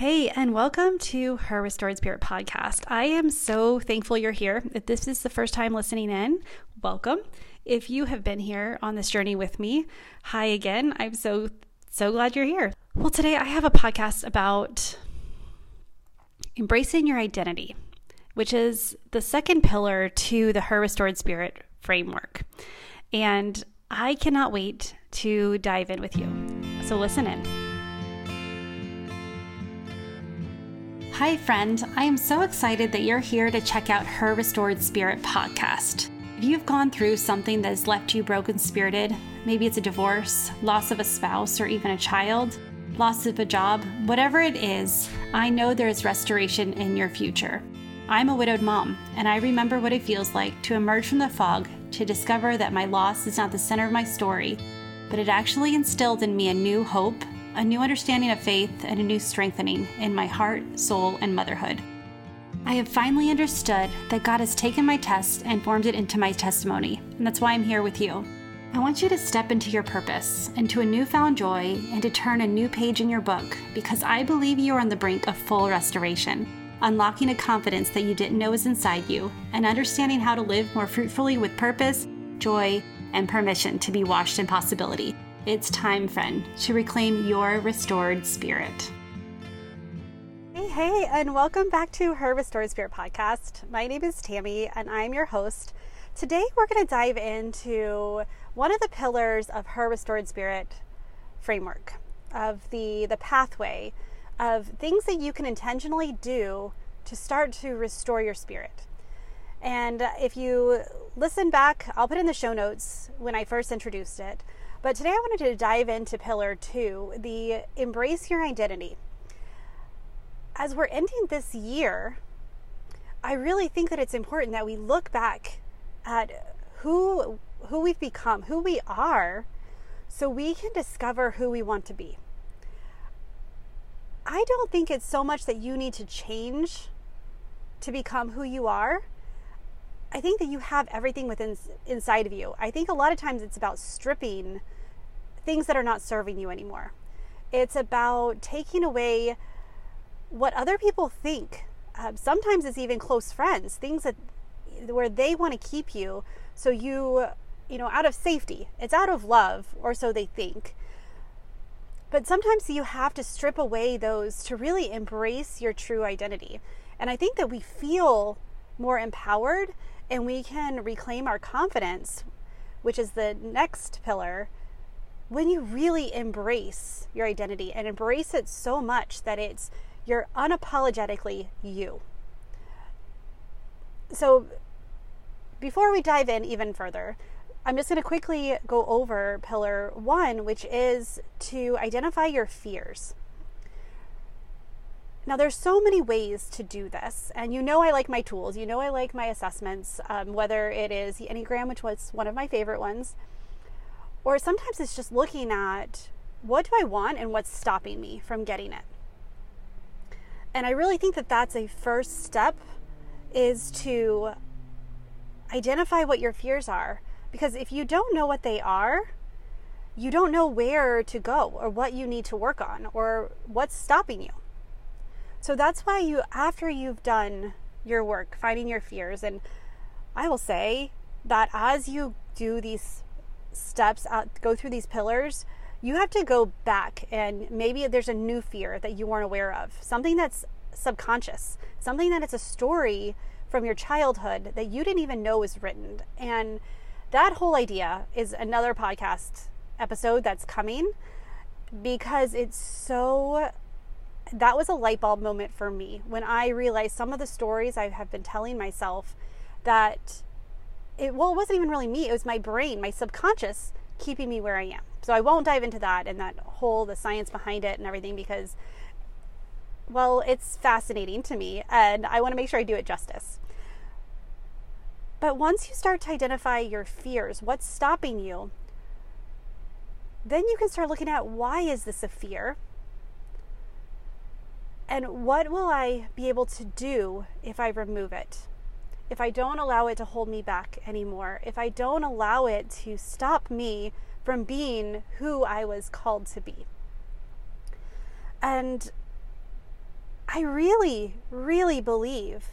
Hey, and welcome to Her Restored Spirit podcast. I am so thankful you're here. If this is the first time listening in, welcome. If you have been here on this journey with me, hi again. I'm so, so glad you're here. Well, today I have a podcast about embracing your identity, which is the second pillar to the Her Restored Spirit framework. And I cannot wait to dive in with you. So listen in. Hi, friend. I am so excited that you're here to check out Her Restored Spirit podcast. If you've gone through something that has left you broken spirited, maybe it's a divorce, loss of a spouse, or even a child, loss of a job, whatever it is, I know there is restoration in your future. I'm a widowed mom, and I remember what it feels like to emerge from the fog to discover that my loss is not the center of my story, but it actually instilled in me a new hope a new understanding of faith, and a new strengthening in my heart, soul, and motherhood. I have finally understood that God has taken my test and formed it into my testimony, and that's why I'm here with you. I want you to step into your purpose, into a newfound joy, and to turn a new page in your book because I believe you are on the brink of full restoration, unlocking a confidence that you didn't know was inside you, and understanding how to live more fruitfully with purpose, joy, and permission to be washed in possibility. It's time, friend, to reclaim your restored spirit. Hey, hey, and welcome back to Her Restored Spirit podcast. My name is Tammy, and I'm your host. Today, we're going to dive into one of the pillars of Her Restored Spirit framework, of the, the pathway of things that you can intentionally do to start to restore your spirit. And if you listen back, I'll put in the show notes when I first introduced it but today I wanted to dive into pillar two the embrace your identity. As we're ending this year, I really think that it's important that we look back at who who we've become, who we are, so we can discover who we want to be. I don't think it's so much that you need to change to become who you are. I think that you have everything within inside of you. I think a lot of times it's about stripping things that are not serving you anymore. It's about taking away what other people think. Uh, sometimes it's even close friends, things that where they want to keep you so you you know out of safety. It's out of love or so they think. But sometimes you have to strip away those to really embrace your true identity. And I think that we feel more empowered and we can reclaim our confidence, which is the next pillar, when you really embrace your identity and embrace it so much that it's you're unapologetically you. So, before we dive in even further, I'm just going to quickly go over pillar one, which is to identify your fears. Now, there's so many ways to do this, and you know I like my tools. You know I like my assessments, um, whether it is the Enneagram, which was one of my favorite ones, or sometimes it's just looking at what do I want and what's stopping me from getting it. And I really think that that's a first step is to identify what your fears are because if you don't know what they are, you don't know where to go or what you need to work on or what's stopping you. So that's why you, after you've done your work, finding your fears, and I will say that as you do these steps out, go through these pillars, you have to go back and maybe there's a new fear that you weren't aware of, something that's subconscious, something that it's a story from your childhood that you didn't even know was written. And that whole idea is another podcast episode that's coming because it's so that was a light bulb moment for me when I realized some of the stories I have been telling myself that it well, it wasn't even really me. It was my brain, my subconscious, keeping me where I am. So I won't dive into that and that whole the science behind it and everything because, well, it's fascinating to me, and I want to make sure I do it justice. But once you start to identify your fears, what's stopping you, then you can start looking at why is this a fear? And what will I be able to do if I remove it? if I don't allow it to hold me back anymore, if I don't allow it to stop me from being who I was called to be. And I really, really believe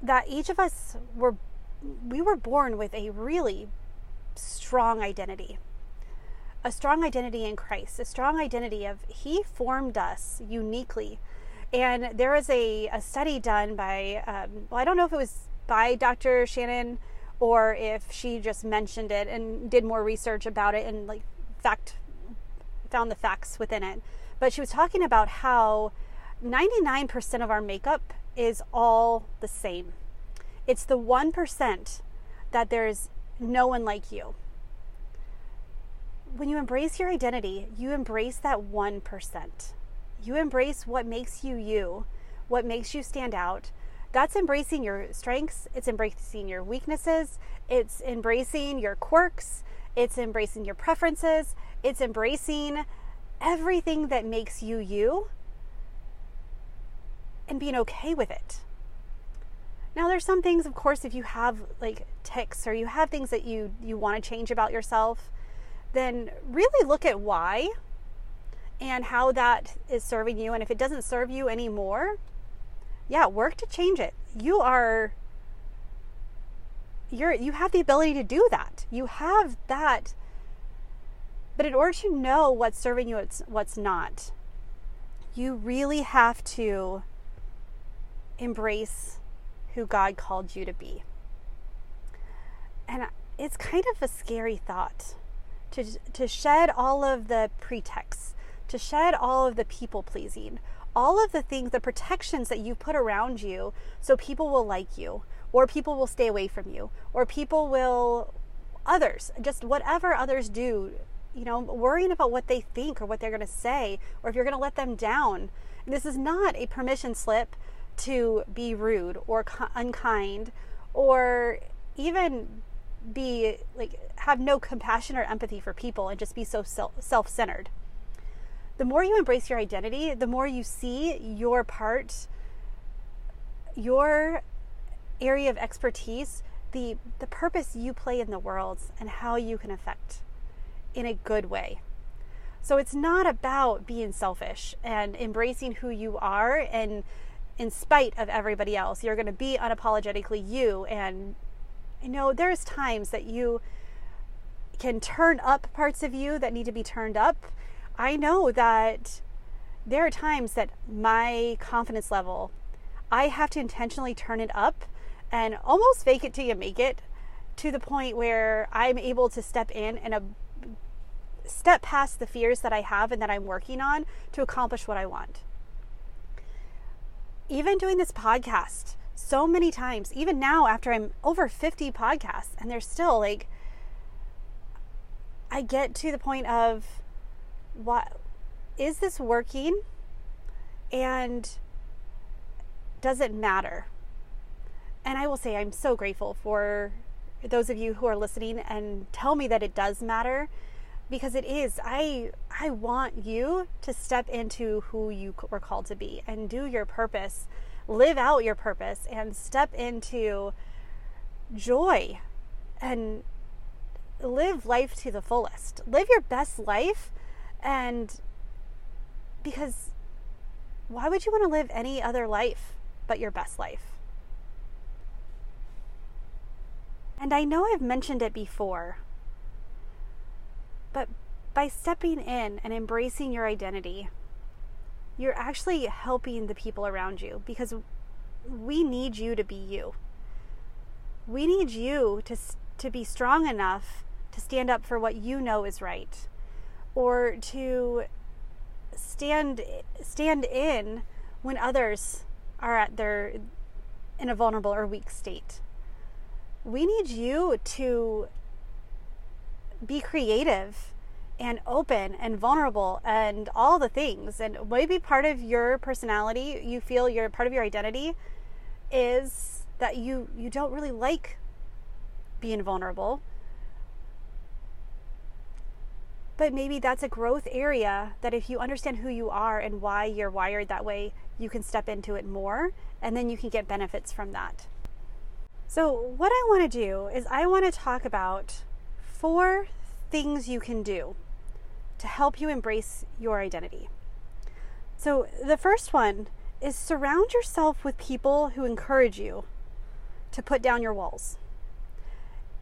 that each of us were we were born with a really strong identity. A strong identity in Christ, a strong identity of He formed us uniquely. And there was a, a study done by, um, well, I don't know if it was by Dr. Shannon or if she just mentioned it and did more research about it and like fact found the facts within it. But she was talking about how 99% of our makeup is all the same. It's the 1% that there's no one like you. When you embrace your identity, you embrace that 1%. You embrace what makes you you, what makes you stand out. That's embracing your strengths, it's embracing your weaknesses, it's embracing your quirks, it's embracing your preferences, it's embracing everything that makes you you and being okay with it. Now there's some things of course if you have like tics or you have things that you you want to change about yourself, then really look at why and how that is serving you and if it doesn't serve you anymore, yeah, work to change it. You are you're you have the ability to do that. You have that but in order to know what's serving you, what's, what's not, you really have to embrace who God called you to be. And it's kind of a scary thought to, to shed all of the pretexts, to shed all of the people pleasing, all of the things, the protections that you put around you so people will like you, or people will stay away from you, or people will, others, just whatever others do you know, worrying about what they think or what they're going to say or if you're going to let them down. This is not a permission slip to be rude or unkind or even be like have no compassion or empathy for people and just be so self centered. The more you embrace your identity, the more you see your part, your area of expertise, the, the purpose you play in the world, and how you can affect in a good way. So it's not about being selfish and embracing who you are and in spite of everybody else. You're going to be unapologetically you. And you know, there's times that you can turn up parts of you that need to be turned up. I know that there are times that my confidence level, I have to intentionally turn it up and almost fake it till you make it to the point where I'm able to step in and a step past the fears that I have and that I'm working on to accomplish what I want. Even doing this podcast so many times, even now after I'm over 50 podcasts, and there's still like, I get to the point of what is this working? And does it matter? And I will say, I'm so grateful for those of you who are listening and tell me that it does matter because it is i i want you to step into who you were called to be and do your purpose live out your purpose and step into joy and live life to the fullest. Live your best life and because why would you want to live any other life but your best life? And i know i've mentioned it before but by stepping in and embracing your identity, you're actually helping the people around you because we need you to be you. We need you to, to be strong enough to stand up for what you know is right or to stand stand in when others are at their in a vulnerable or weak state. We need you to be creative and open and vulnerable and all the things. And maybe part of your personality, you feel your part of your identity is that you you don't really like being vulnerable. But maybe that's a growth area that if you understand who you are and why you're wired that way, you can step into it more and then you can get benefits from that. So, what I want to do is I want to talk about four things you can do to help you embrace your identity. So, the first one is surround yourself with people who encourage you to put down your walls.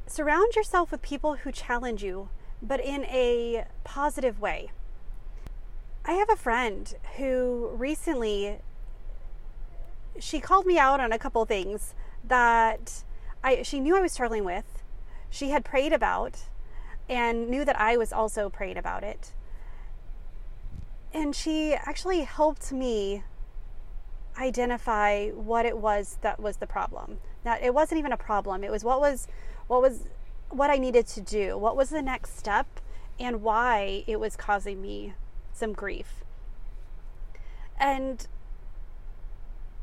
Surround yourself with people who challenge you, but in a positive way. I have a friend who recently she called me out on a couple things that I she knew I was struggling with. She had prayed about and knew that I was also praying about it. And she actually helped me identify what it was that was the problem. Now it wasn't even a problem. It was what was what was what I needed to do. What was the next step and why it was causing me some grief. And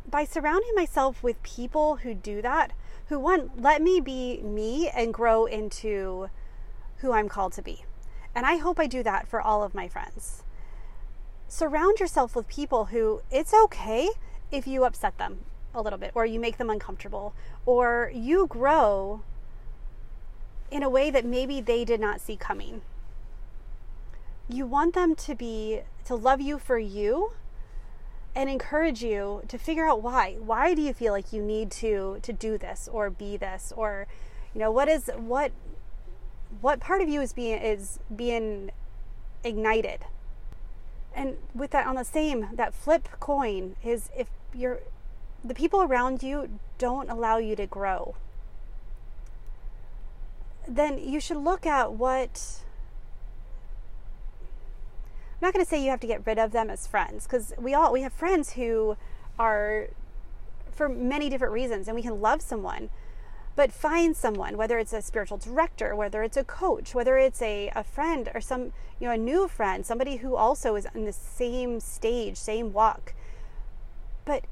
by surrounding myself with people who do that, who one let me be me and grow into who I'm called to be. And I hope I do that for all of my friends. Surround yourself with people who it's okay if you upset them a little bit or you make them uncomfortable or you grow in a way that maybe they did not see coming. You want them to be to love you for you and encourage you to figure out why. Why do you feel like you need to to do this or be this or you know what is what what part of you is being is being ignited? And with that on the same that flip coin is if you're the people around you don't allow you to grow then you should look at what I'm not going to say you have to get rid of them as friends because we all we have friends who are for many different reasons and we can love someone but find someone whether it's a spiritual director whether it's a coach whether it's a, a friend or some you know a new friend somebody who also is in the same stage same walk. But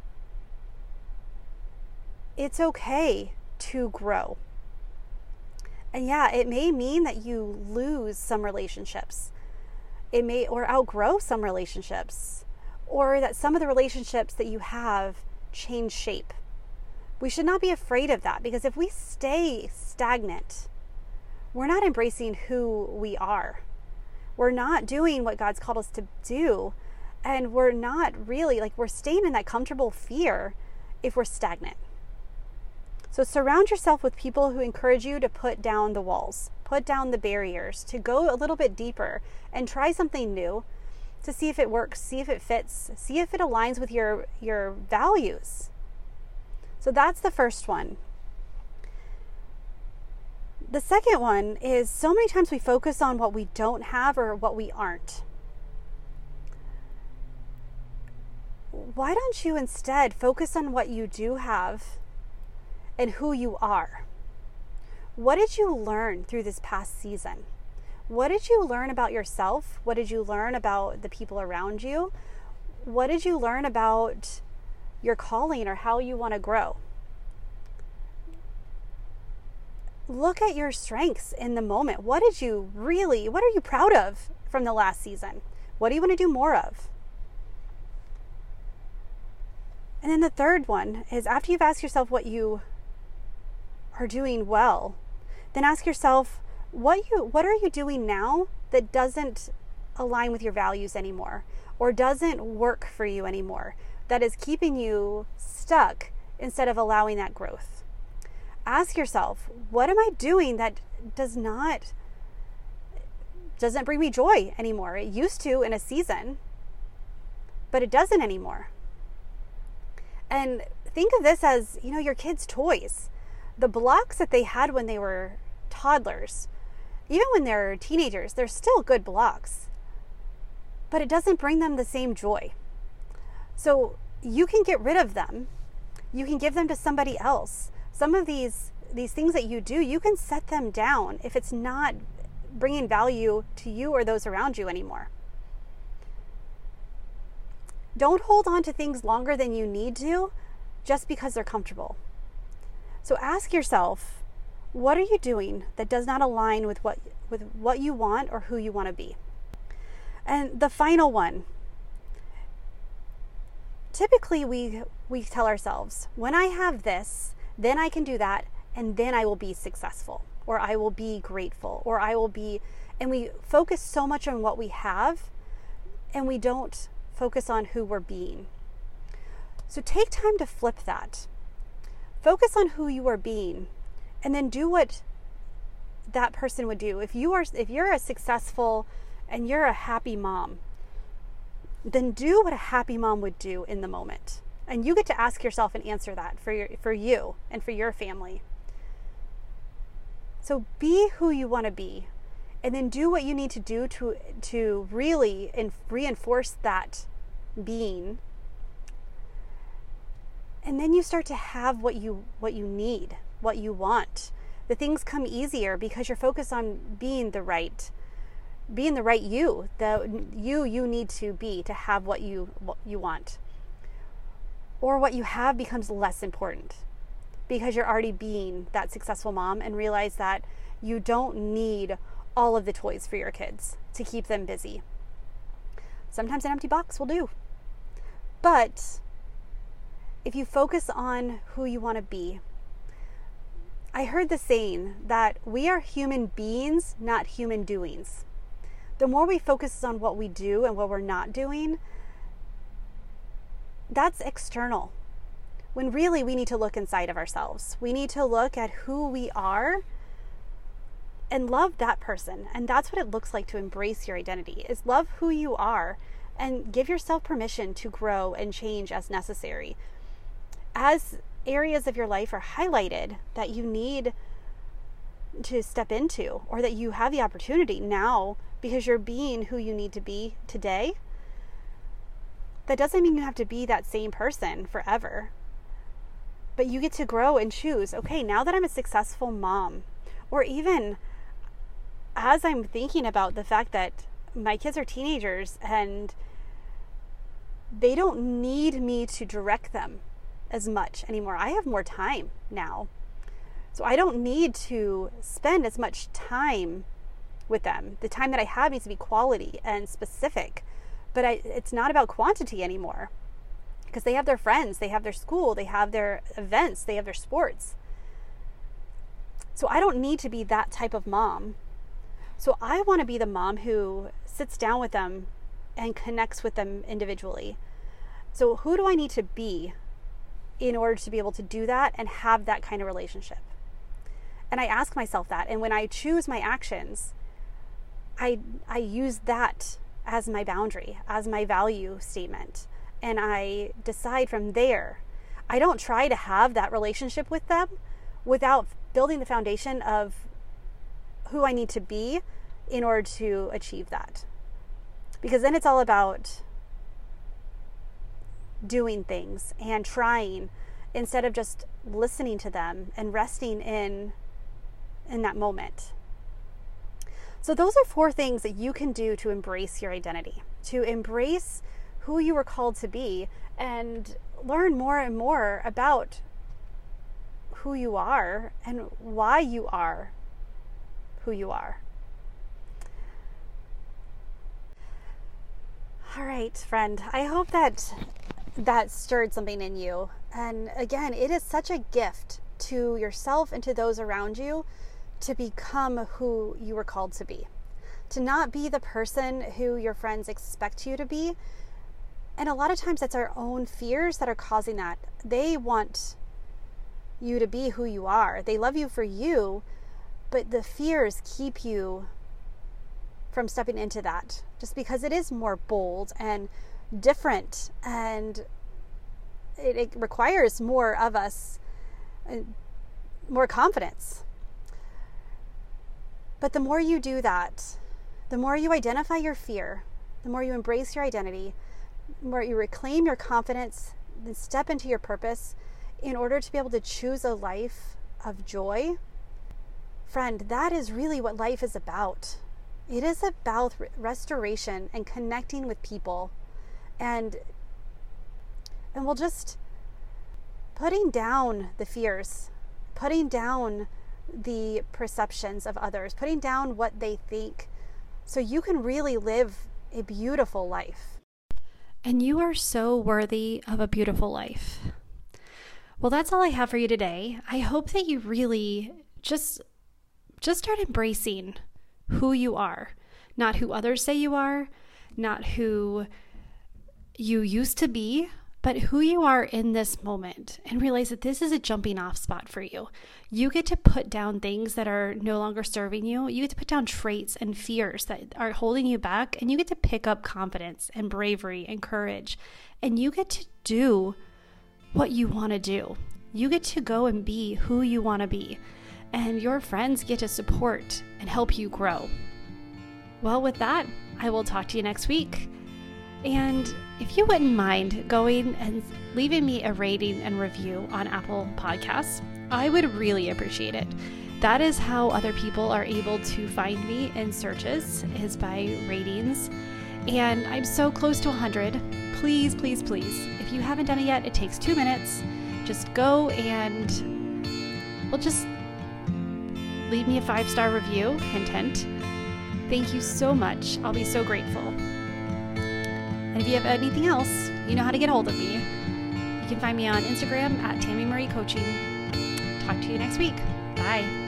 it's okay to grow. And yeah it may mean that you lose some relationships. It may or outgrow some relationships or that some of the relationships that you have change shape we should not be afraid of that because if we stay stagnant, we're not embracing who we are. We're not doing what God's called us to do. And we're not really like we're staying in that comfortable fear if we're stagnant. So surround yourself with people who encourage you to put down the walls, put down the barriers, to go a little bit deeper and try something new to see if it works, see if it fits, see if it aligns with your your values. So that's the first one. The second one is so many times we focus on what we don't have or what we aren't. Why don't you instead focus on what you do have and who you are? What did you learn through this past season? What did you learn about yourself? What did you learn about the people around you? What did you learn about your calling or how you want to grow. Look at your strengths in the moment. What did you really, what are you proud of from the last season? What do you want to do more of? And then the third one is after you've asked yourself what you are doing well, then ask yourself what you what are you doing now that doesn't align with your values anymore or doesn't work for you anymore that is keeping you stuck instead of allowing that growth. Ask yourself, what am I doing that does not doesn't bring me joy anymore? It used to in a season, but it doesn't anymore. And think of this as, you know, your kids' toys. The blocks that they had when they were toddlers, even when they're teenagers, they're still good blocks. But it doesn't bring them the same joy. So you can get rid of them. You can give them to somebody else. Some of these these things that you do, you can set them down if it's not bringing value to you or those around you anymore. Don't hold on to things longer than you need to just because they're comfortable. So ask yourself, what are you doing that does not align with what with what you want or who you want to be? And the final one typically we we tell ourselves, when I have this, then I can do that and then I will be successful or I will be grateful or I will be and we focus so much on what we have and we don't focus on who we're being. So take time to flip that. Focus on who you are being and then do what that person would do. If you are if you're a successful and you're a happy mom, then do what a happy mom would do in the moment. And you get to ask yourself and answer that for your for you and for your family. So be who you want to be and then do what you need to do to to really in, reinforce that being and then you start to have what you what you need what you want the things come easier because you're focused on being the right being the right you the you you need to be to have what you what you want or what you have becomes less important because you're already being that successful mom and realize that you don't need all of the toys for your kids to keep them busy. Sometimes an empty box will do. But if you focus on who you want to be, I heard the saying that we are human beings, not human doings. The more we focus on what we do and what we're not doing, that's external. When really we need to look inside of ourselves. We need to look at who we are and love that person. And that's what it looks like to embrace your identity is love who you are and give yourself permission to grow and change as necessary. As areas of your life are highlighted that you need to step into or that you have the opportunity now because you're being who you need to be today, that doesn't mean you have to be that same person forever. But you get to grow and choose okay, now that I'm a successful mom, or even as I'm thinking about the fact that my kids are teenagers and they don't need me to direct them as much anymore. I have more time now. So I don't need to spend as much time with them. The time that I have needs to be quality and specific. But I, it's not about quantity anymore because they have their friends, they have their school, they have their events, they have their sports. So I don't need to be that type of mom so I want to be the mom who sits down with them and connects with them individually. So who do I need to be in order to be able to do that and have that kind of relationship? And I ask myself that. And when I choose my actions, I I use that as my boundary, as my value statement. And I decide from there. I don't try to have that relationship with them without building the foundation of who I need to be in order to achieve that. Because then it's all about doing things and trying instead of just listening to them and resting in in that moment. So those are four things that you can do to embrace your identity, to embrace who you were called to be and learn more and more about who you are and why you are who you are. All right, friend. I hope that that stirred something in you. And again, it is such a gift to yourself and to those around you to become who you were called to be. To not be the person who your friends expect you to be. And a lot of times that's our own fears that are causing that. They want you to be who you are. They love you for you, but the fears keep you from stepping into that just because it is more bold and different and it, it requires more of us, uh, more confidence. But the more you do that, the more you identify your fear, the more you embrace your identity, the more you reclaim your confidence, then step into your purpose in order to be able to choose a life of joy Friend, that is really what life is about. It is about restoration and connecting with people and and we'll just putting down the fears, putting down the perceptions of others, putting down what they think so you can really live a beautiful life. And you are so worthy of a beautiful life. Well, that's all I have for you today. I hope that you really just just start embracing who you are, not who others say you are, not who you used to be, but who you are in this moment and realize that this is a jumping off spot for you. You get to put down things that are no longer serving you. You get to put down traits and fears that are holding you back, and you get to pick up confidence and bravery and courage. And you get to do what you want to do. You get to go and be who you want to be. And your friends get to support and help you grow. Well, with that, I will talk to you next week. And if you wouldn't mind going and leaving me a rating and review on Apple Podcasts, I would really appreciate it. That is how other people are able to find me in searches is by ratings. And I'm so close to 100. Please, please, please, if you haven't done it yet, it takes 2 minutes. Just go and well just leave me a 5-star review, hint hint. Thank you so much. I'll be so grateful. And if you have anything else, you know how to get hold of me. You can find me on Instagram at Tammy Marie Coaching. Talk to you next week. Bye.